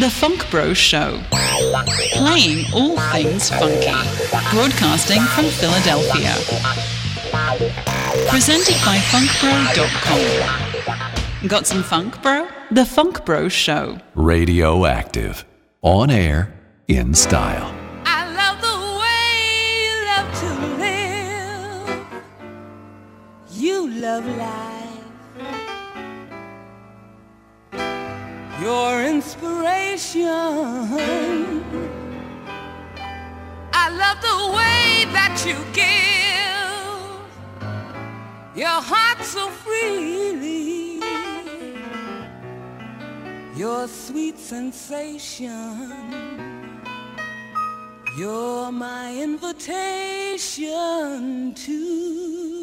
The Funk Bro Show. Playing all things funky. Broadcasting from Philadelphia. Presented by funkbro.com. Got some funk, bro? The Funk Bro Show. Radioactive. On air, in style. I love the way you love to live. You love life. Your inspiration. I love the way that you give. Your heart so freely. Your sweet sensation. You're my invitation to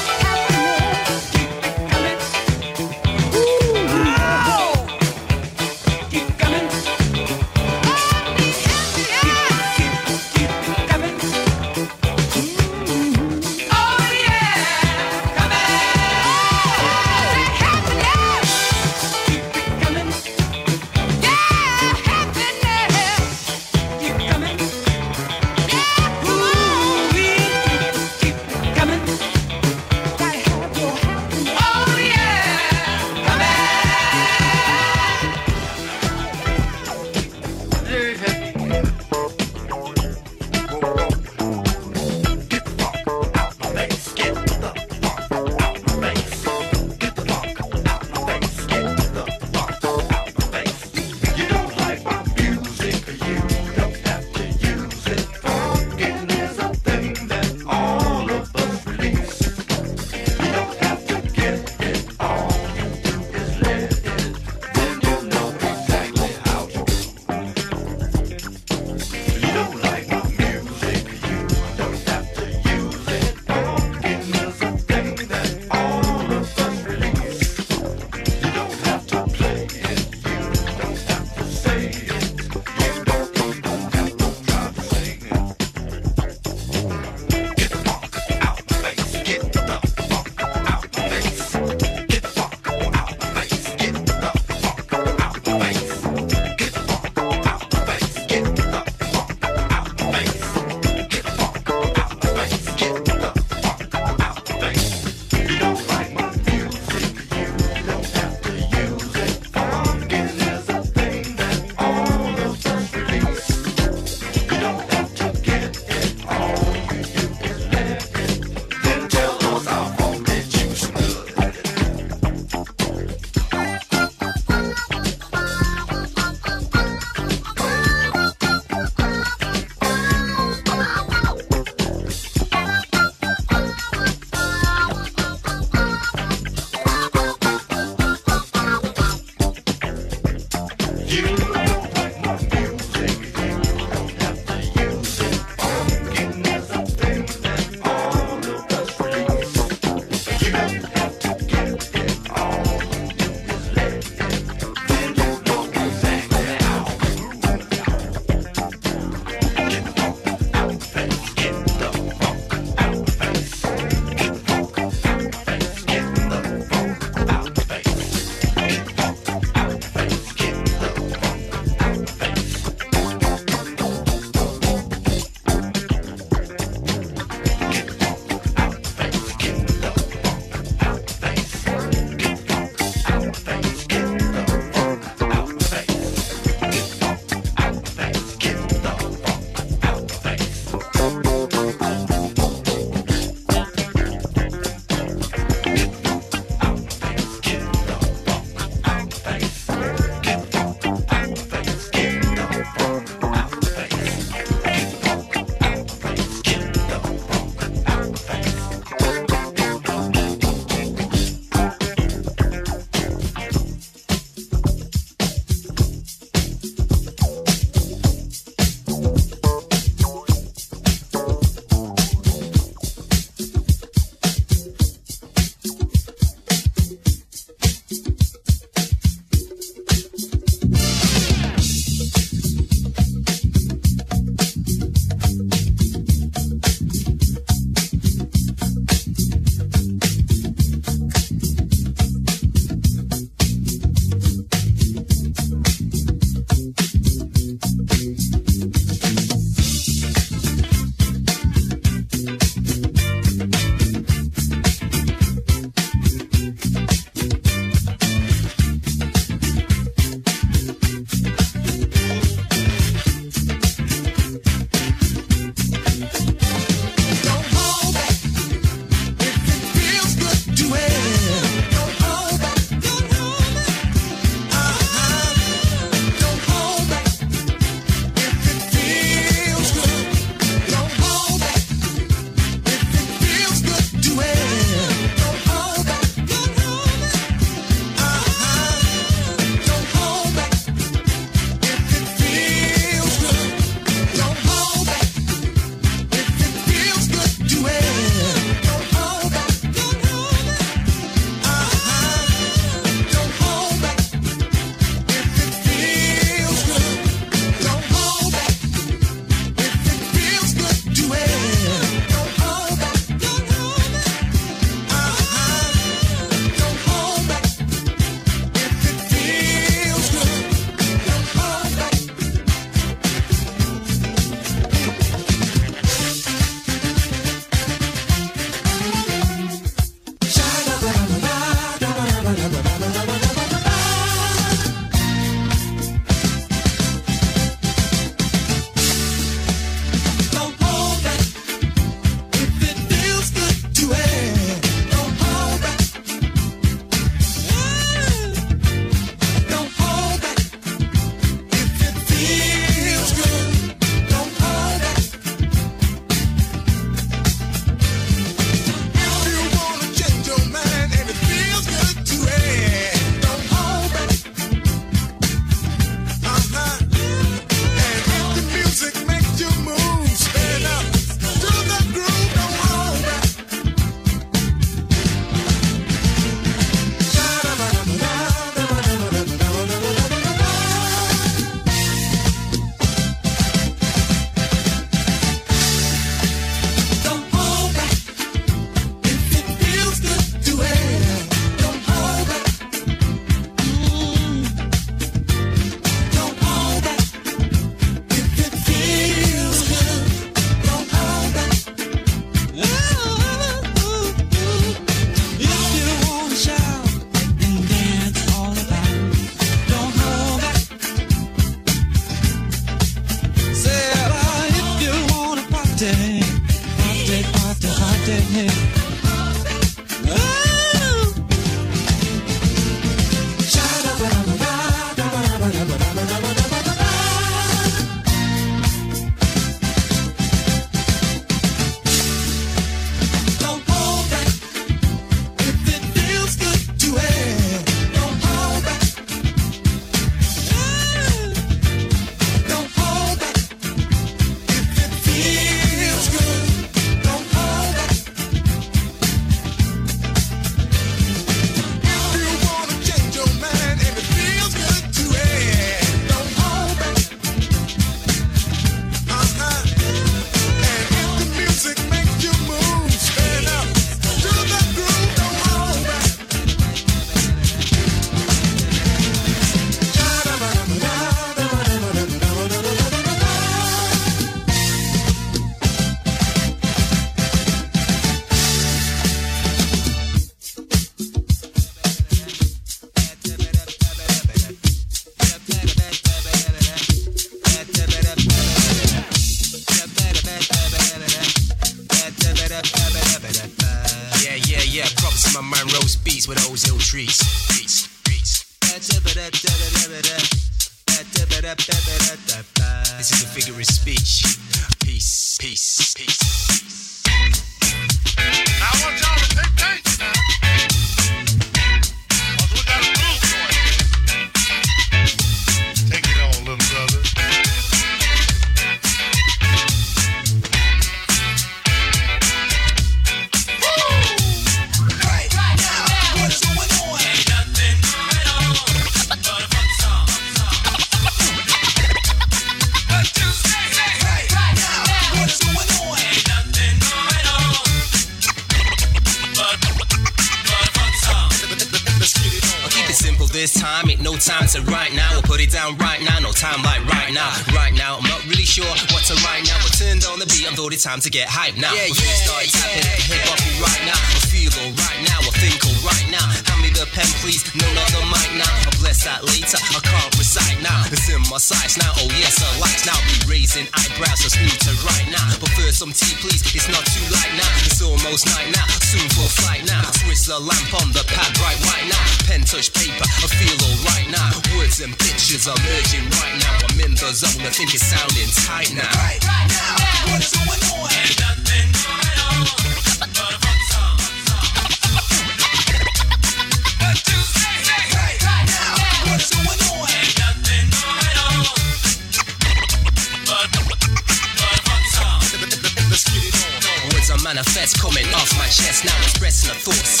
Thoughts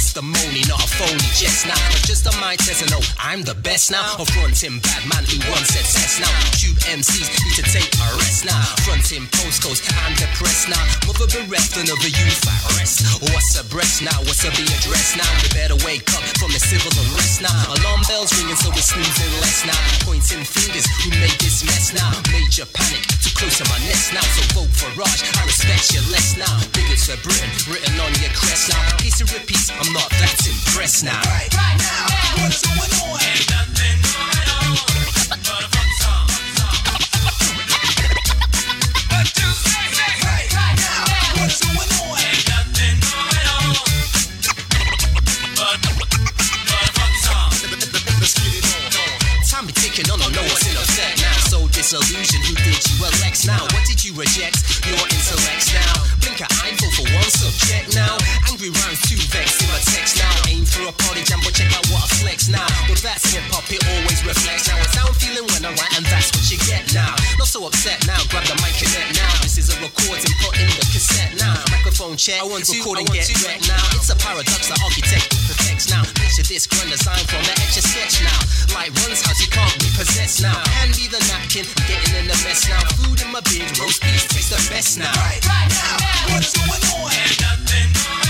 testimony, not a phony jest now. But just a mind test and no, I'm the best now. Affronting bad man who wants a test now. Tube MCs need to take a rest now. Fronting postcodes, I'm depressed now. Mother bereft and of a youth at rest. What's a breast now? What's a be addressed now? The better wake up from the civil unrest now. Alarm bells ringing, so we're snoozing less now. Pointing fingers, who made this mess now? Major panic, too close to my nest now. So vote for Raj, I respect your less now. Bigots for Britain, written on your crest now. Piece of repeats, I'm not that impressed now. Right, right now, what's going on? set now. Grab the mic and set now. This is a recording, put in the cassette now. Microphone check, I want to record and get wet now. It's a paradox, the architect perfects now. Picture this, grand design from the etch a sketch now. Light runs out, you can't repossess now. Hand me the napkin, getting in the mess now. Food in my beard, roast beef tastes the best now. Right, right now, what's going on? Nothing.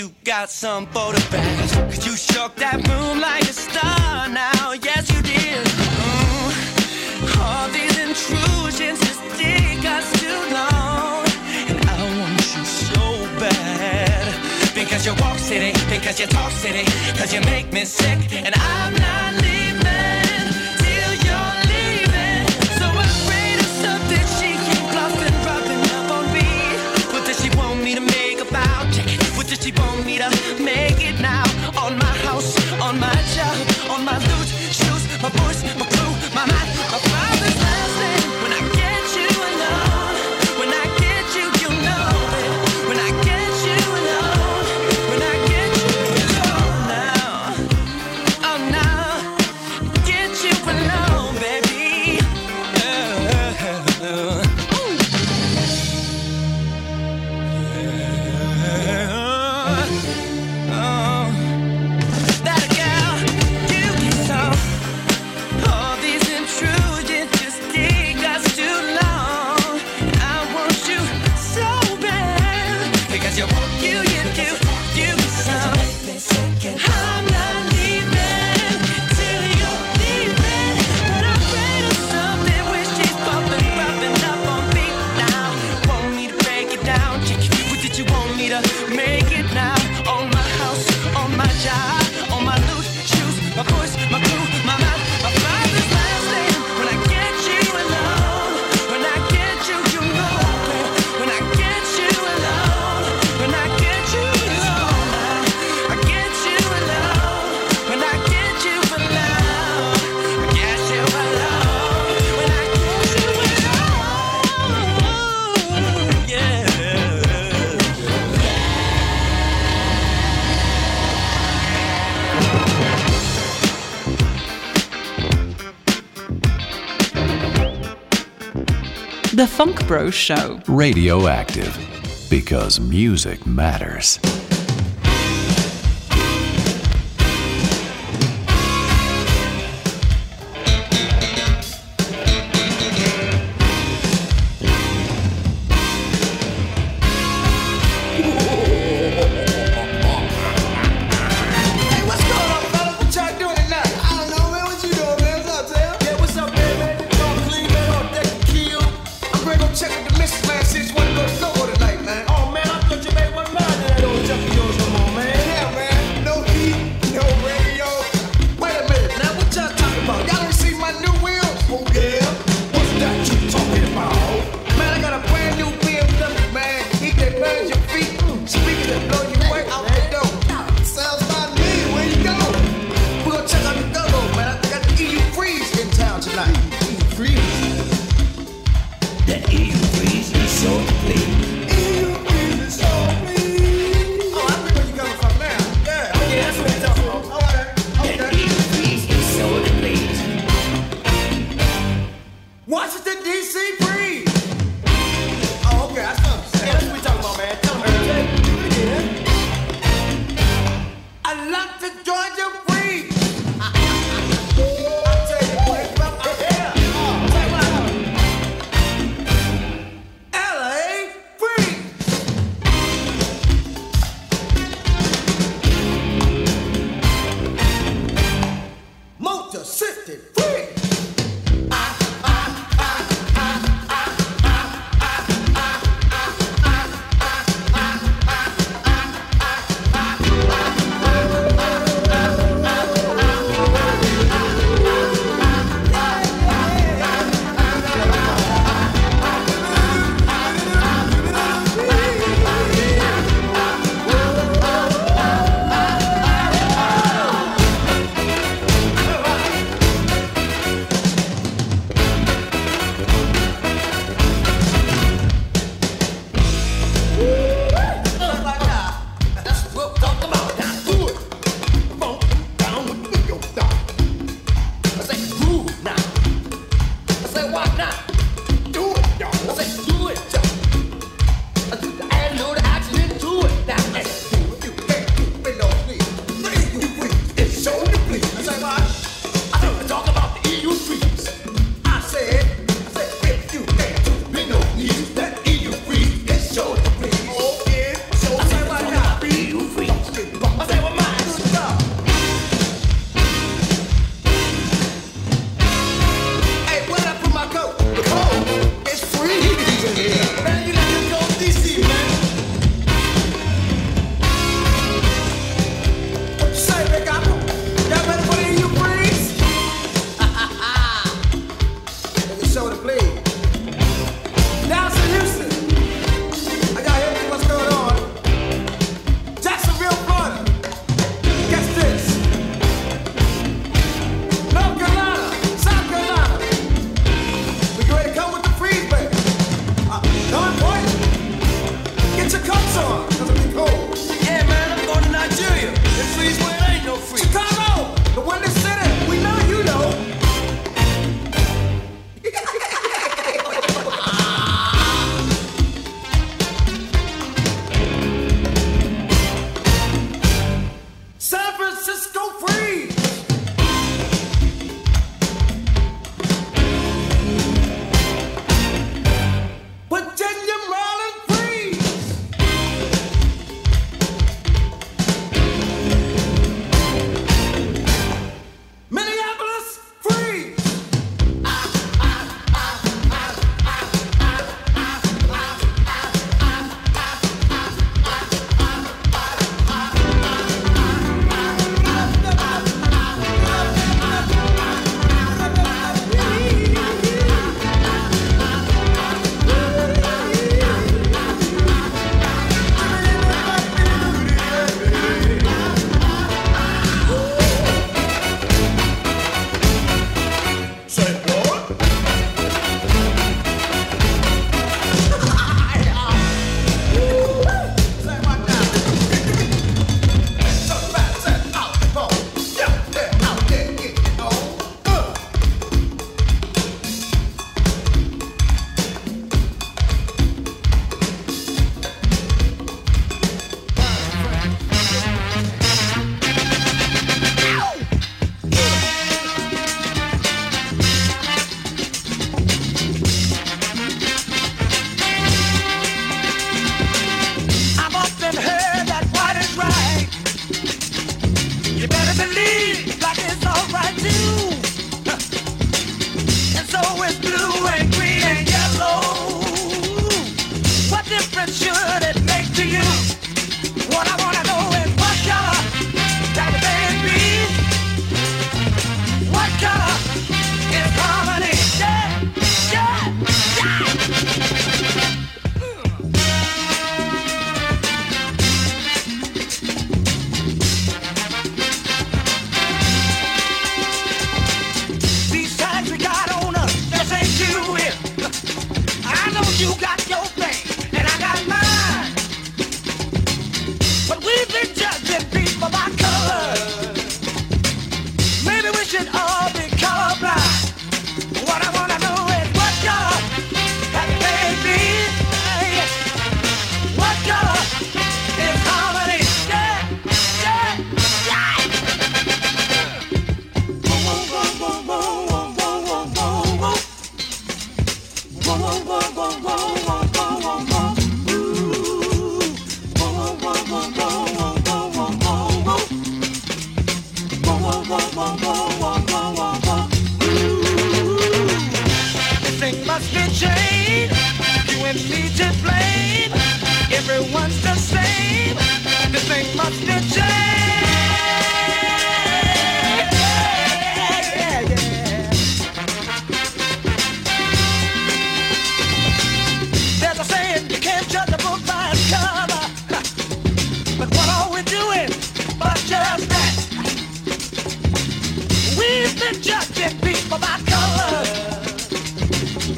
you got some photo pass. Cause you shook that room like a star now, yes you did. Mm. All these intrusions just take us too long. And I want you so bad. Because you walk city, because you talk city, cause you make me sick, and I'm not leaving. keep mira, The Funk Bros Show. Radioactive, because music matters.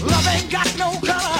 Love ain't got no color.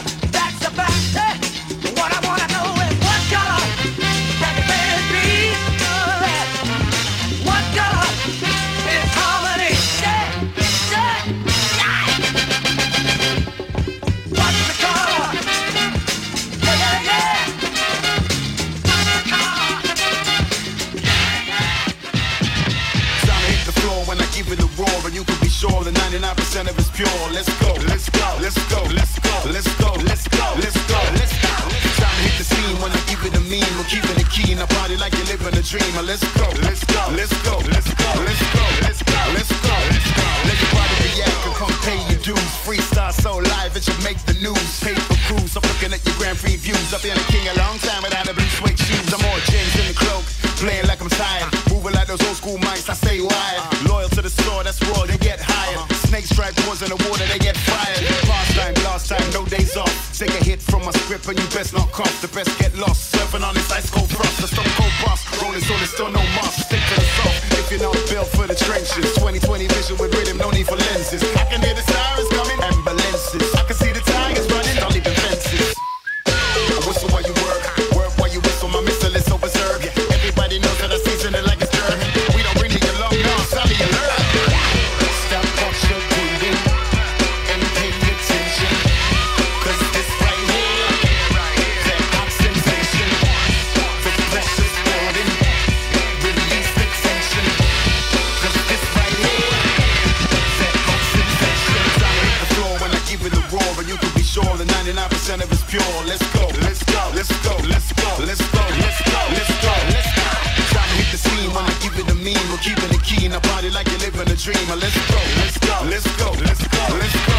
keeping the key in the body like you're living a dream. Let's go, let's go, let's go, let's go, let's go,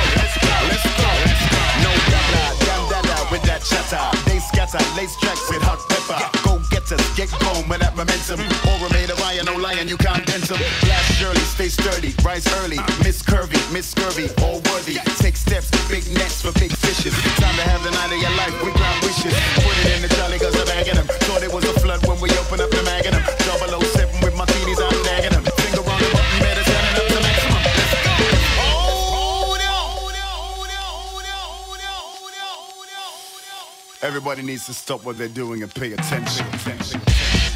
let's go, let's go. No dada, damn dada with that chatter. They scatter lace tracks with hot pepper. Go get getters, get going with that momentum. Aura made a lion, no lion, you can't dent them. Blast early, stay sturdy, rise early. Miss curvy, miss curvy, all worthy. Take steps, big nets for big fishes. Time to have the night of your life, we grab wishes. Everybody needs to stop what they're doing and pay attention. attention.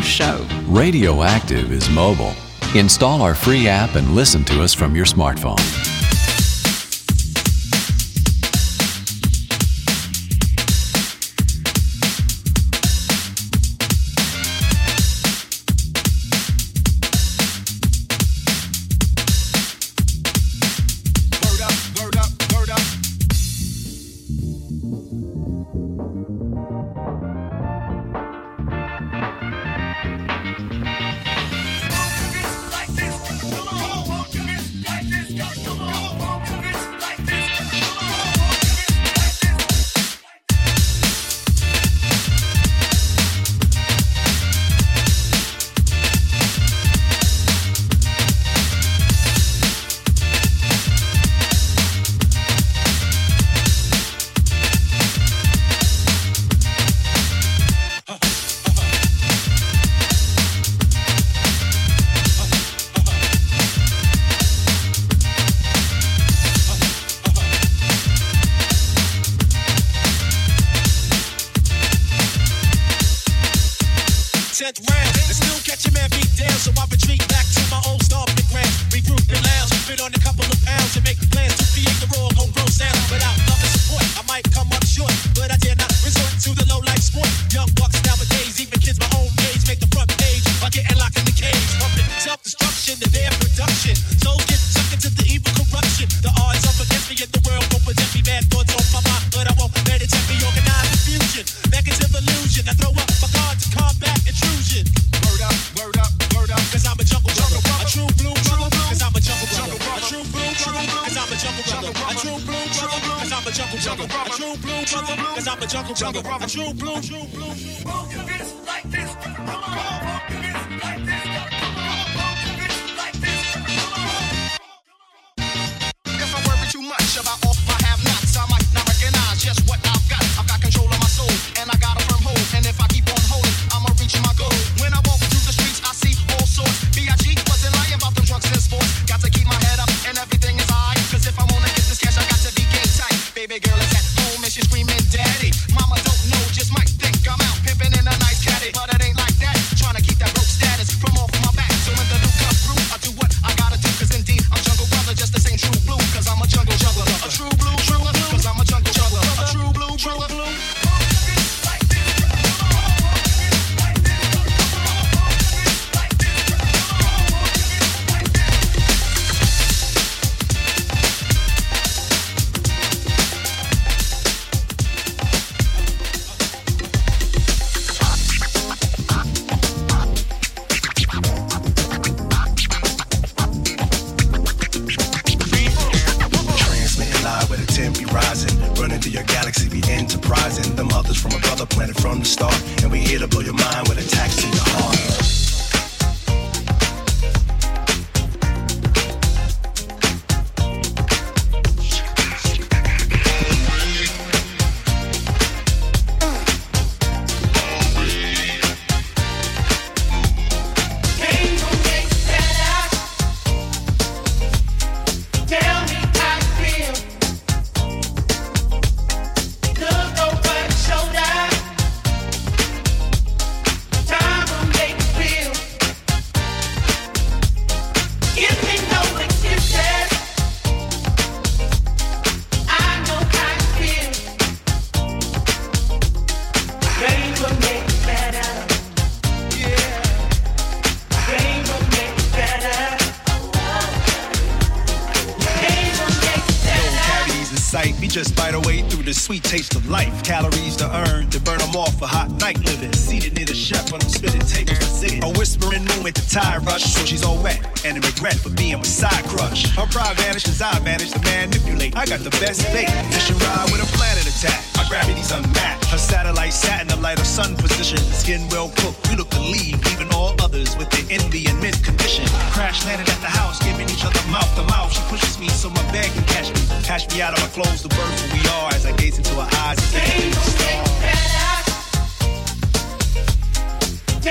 Show. Radioactive is mobile. Install our free app and listen to us from your smartphone.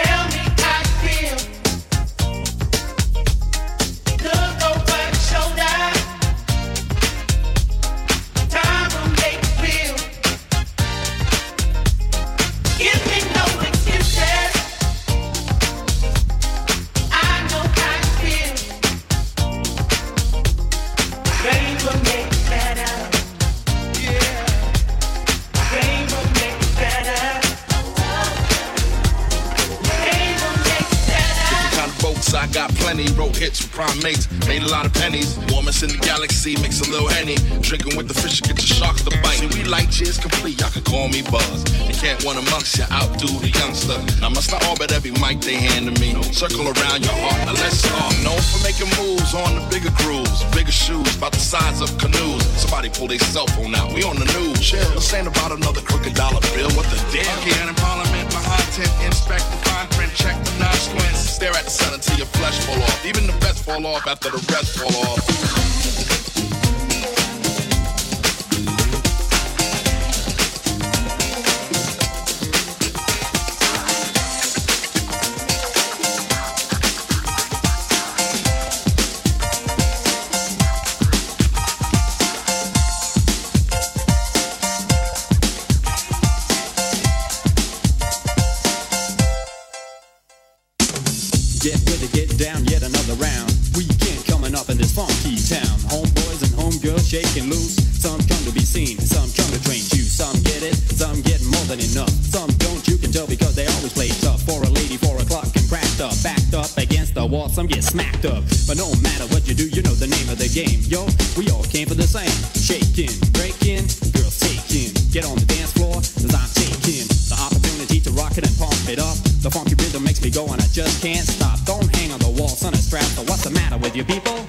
am me buzz. They can't want amongst you, outdo the youngster. Now must I orbit every mic they hand to me. Circle around your heart, now let's start. Known for making moves on the bigger grooves, bigger shoes, about the size of canoes. Somebody pull their cell phone out, we on the news. Chill. This ain't about another crooked dollar bill, what the deal? Monkey in parliament, my 10 inspect the fine print, check the non-squints. Stare at the sun until your flesh fall off. Even the best fall off after the rest fall off. yo. We all came for the same. Shaking, breaking, girls taking. Get on the dance floor, cause I'm taking the opportunity to rock it and pump it up. The funky rhythm makes me go and I just can't stop. Don't hang on the wall, son, it's strapped. So what's the matter with you people?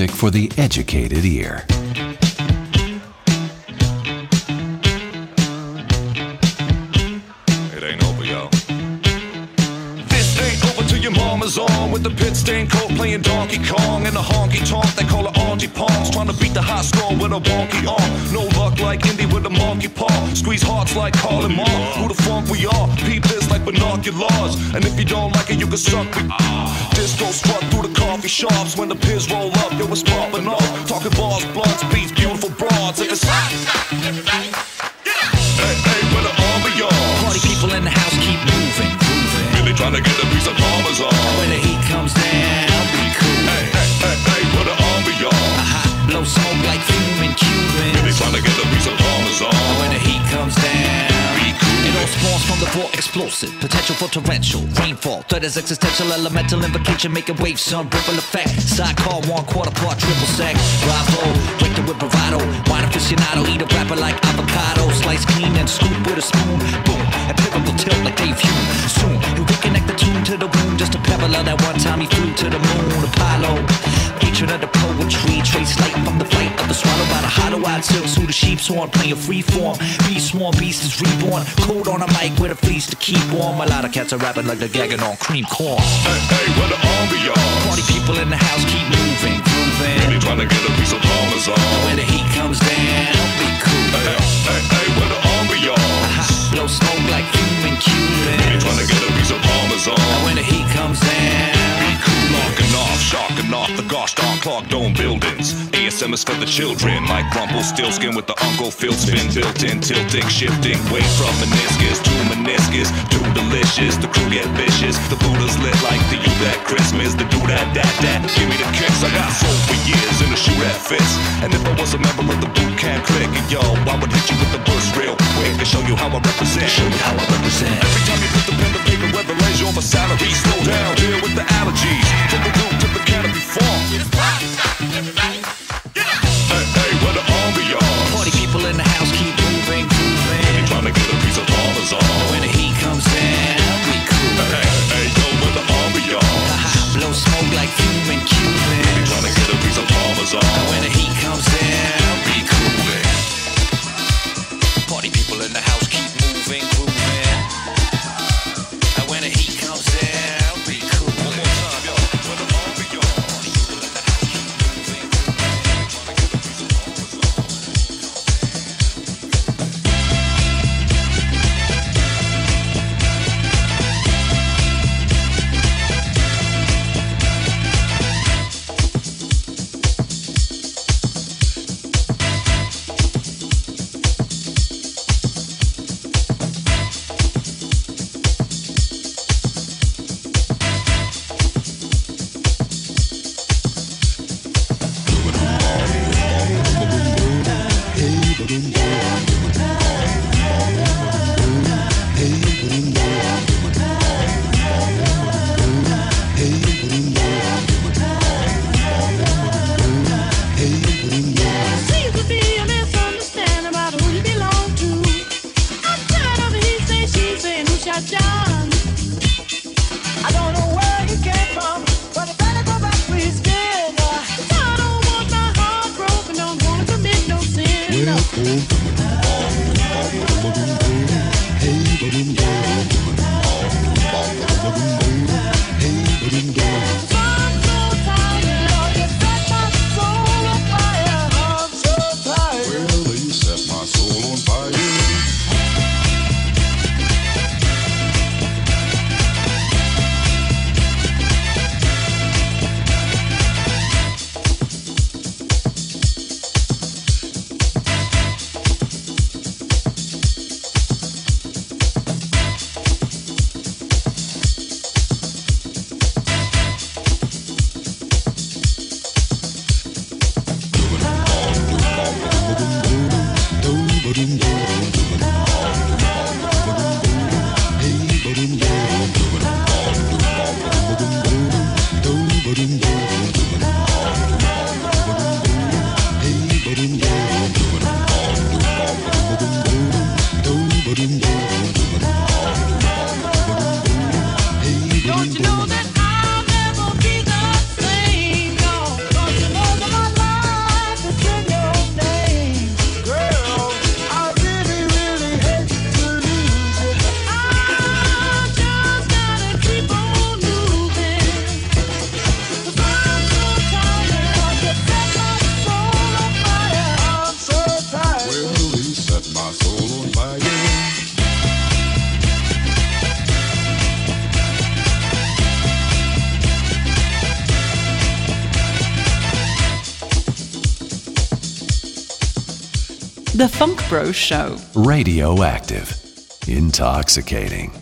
Music for the educated ear. It ain't over, yo. This ain't over till your mama's on with the pit stain coat playing Donkey Kong and the honky tonk they call her Auntie Pongs. Trying to beat the high score with a wonky arm. No luck like Indy with a monkey paw. Squeeze hearts like and Mom. Who the funk we are? Peep this like binoculars. And if you don't like it, you can suck me. Disco struck through the coffee shops when the piz roll explosive. Potential for torrential rainfall. Threat is existential, elemental invocation, making waves, sun ripple effect. Sidecar, one quarter part, triple sec. Bravo, break the whip bravado. Wine aficionado, eat a rapper like avocado. Slice clean and scoop with a spoon. Boom, a pivotal tilt like Dave Hume. Soon, you reconnect the tune to the wound. Just a pebble of that one time he flew to the moon. The hollow-eyed silk suit of sheep's horn. Playing free form. Beast swarm, beast is reborn. Cold on a mic with a fleece to keep warm. A lot of cats are rapping like they're gagging on cream corn. Hey, hey, where the are? Party people in the house keep moving, grooving. Really trying to get a piece of Parmesan. When the heat comes down, don't be cool. Hey, hey, hey, where the are? Blow uh-huh. smoke like Cuban Cubans. Really trying to get a piece of Parmesan. When the heat comes down. Locking off, the gosh darn clock dome buildings. ASM is for the children, like still skin with the Uncle Phil spin built in, tilting, shifting, weight from meniscus to meniscus, too delicious. The crew get vicious. The Buddha's lit like the you that Christmas. The do that, that, that. Give me the kicks. I got soul for years in a shoe that fits. And if I was a member of the boot camp clique, yo, I would hit you with the burst real quick and show you how I represent. Show you how I represent. Every time you put the pen to paper, whether lays you off a salary, slow down, deal with the allergies. From the root the canopy farm. Hey, hey, where the army are? Party people in the house keep moving, grooving. Really trying to get a piece of Parmesan. When the heat comes down, we cool. Hey, hey, yo, where the army are? Blow smoke like Cuban Cubans. Really trying to get a piece of Parmesan. When the The FunkBro Show. Radioactive. Intoxicating.